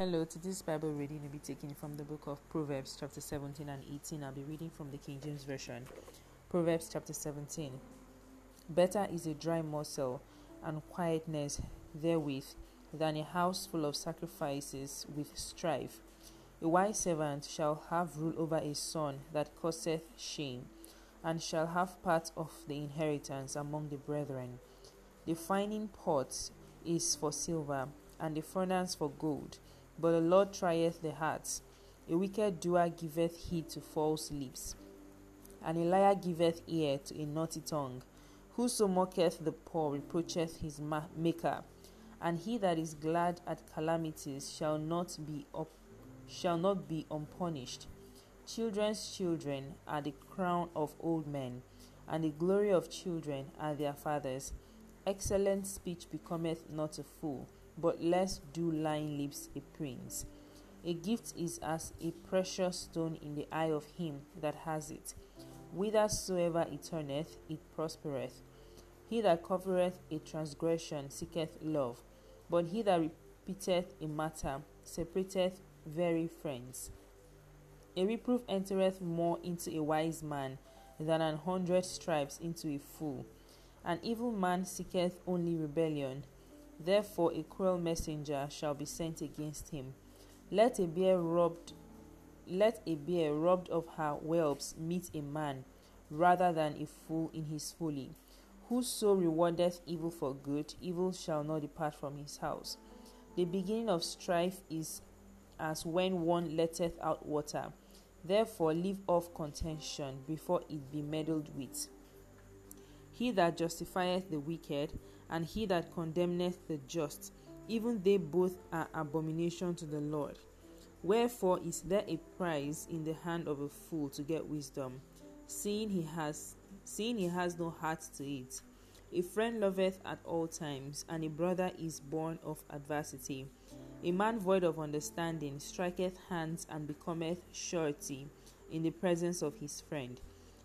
Hello, today's Bible reading will be taken from the book of Proverbs, chapter 17 and 18. I'll be reading from the King James Version. Proverbs, chapter 17. Better is a dry morsel and quietness therewith than a house full of sacrifices with strife. A wise servant shall have rule over a son that causeth shame, and shall have part of the inheritance among the brethren. The fining pot is for silver, and the furnace for gold but the Lord trieth the hearts. A wicked doer giveth heed to false lips, and a liar giveth ear to a naughty tongue. Whoso mocketh the poor reproacheth his maker, and he that is glad at calamities shall not be up, shall not be unpunished. Children's children are the crown of old men, and the glory of children are their fathers. Excellent speech becometh not a fool but less do lying lips a prince. A gift is as a precious stone in the eye of him that has it. Whithersoever it turneth, it prospereth. He that covereth a transgression seeketh love, but he that repeateth a matter separateth very friends. A reproof entereth more into a wise man than an hundred stripes into a fool. An evil man seeketh only rebellion, Therefore a cruel messenger shall be sent against him. Let a bear robbed let a bear robbed of her whelps meet a man, rather than a fool in his folly. Whoso rewardeth evil for good, evil shall not depart from his house. The beginning of strife is as when one letteth out water. Therefore leave off contention before it be meddled with. He that justifieth the wicked and he that condemneth the just, even they both are abomination to the Lord. Wherefore is there a prize in the hand of a fool to get wisdom, seeing he has seeing he has no heart to it? A friend loveth at all times, and a brother is born of adversity. A man void of understanding striketh hands and becometh surety in the presence of his friend.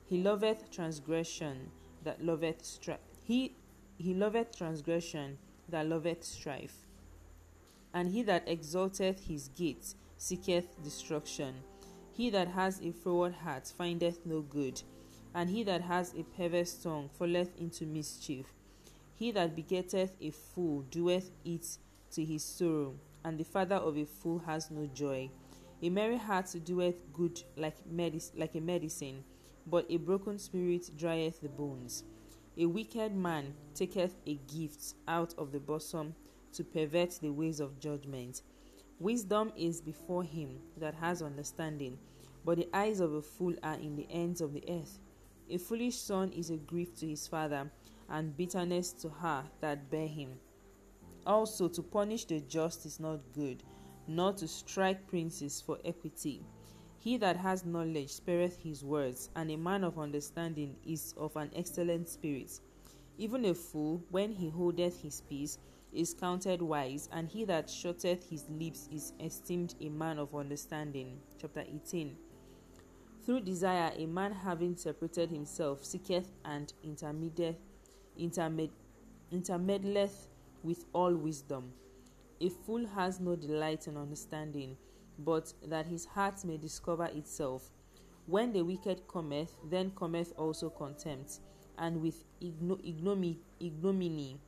He loveth transgression that loveth strife. He he loveth transgression that loveth strife. And he that exalteth his gates seeketh destruction. He that has a froward heart findeth no good, and he that has a perverse tongue falleth into mischief. He that begetteth a fool doeth it to his sorrow, and the father of a fool has no joy. A merry heart doeth good like, medic- like a medicine, but a broken spirit drieth the bones. A wicked man taketh a gift out of the bosom to pervert the ways of judgment. Wisdom is before him that has understanding, but the eyes of a fool are in the ends of the earth. A foolish son is a grief to his father, and bitterness to her that bare him. Also, to punish the just is not good, nor to strike princes for equity. He that has knowledge spareth his words, and a man of understanding is of an excellent spirit. Even a fool, when he holdeth his peace, is counted wise, and he that shutteth his lips is esteemed a man of understanding. Chapter 18. Through desire, a man having separated himself seeketh and intermediate, intermed, intermeddleth with all wisdom. A fool has no delight in understanding but that his heart may discover itself. When the wicked cometh, then cometh also contempt, and with igno- ignomi- ignominy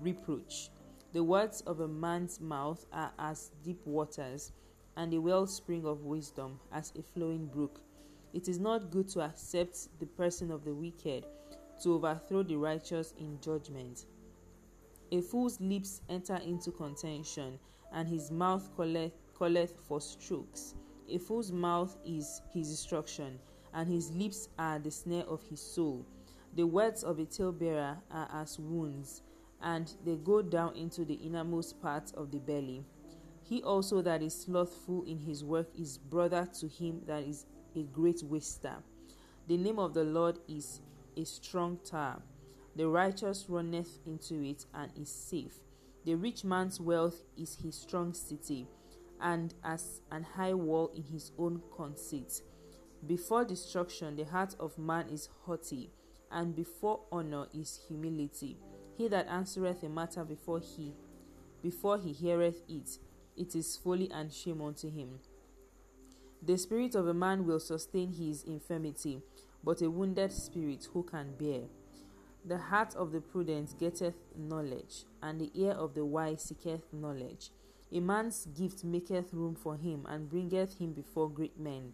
reproach. The words of a man's mouth are as deep waters, and the wellspring of wisdom as a flowing brook. It is not good to accept the person of the wicked, to overthrow the righteous in judgment. A fool's lips enter into contention, and his mouth collect calleth for strokes. A fool's mouth is his destruction, and his lips are the snare of his soul. The words of a talebearer are as wounds, and they go down into the innermost part of the belly. He also that is slothful in his work is brother to him that is a great waster. The name of the Lord is a strong tower. The righteous runneth into it and is safe. The rich man's wealth is his strong city and as an high wall in his own conceit. Before destruction, the heart of man is haughty, and before honor is humility. He that answereth a matter before he before he heareth it it is folly and shame unto him. The spirit of a man will sustain his infirmity, but a wounded spirit who can bear? The heart of the prudent getteth knowledge, and the ear of the wise seeketh knowledge. A man's gift maketh room for him, and bringeth him before great men.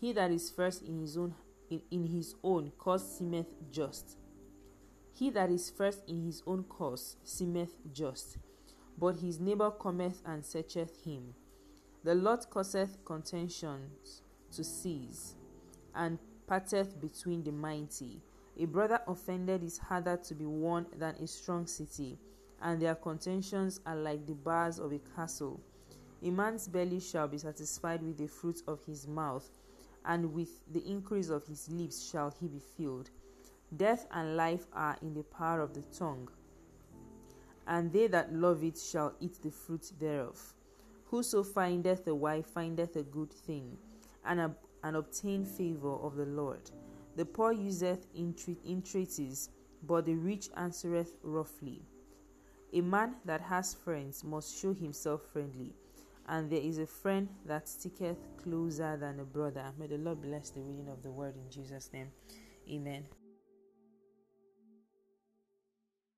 He that is first in his own in, in his own cause seemeth just. He that is first in his own cause seemeth just, but his neighbor cometh and searcheth him. The Lord causeth contentions to cease, and parteth between the mighty. A brother offended is harder to be won than a strong city, and their contentions are like the bars of a castle. A man's belly shall be satisfied with the fruit of his mouth, and with the increase of his lips shall he be filled. Death and life are in the power of the tongue, and they that love it shall eat the fruit thereof. Whoso findeth a wife findeth a good thing, and, ob- and obtain favor of the Lord. The poor useth entreaties, but the rich answereth roughly. A man that has friends must show himself friendly, and there is a friend that sticketh closer than a brother. May the Lord bless the reading of the word in Jesus' name. Amen.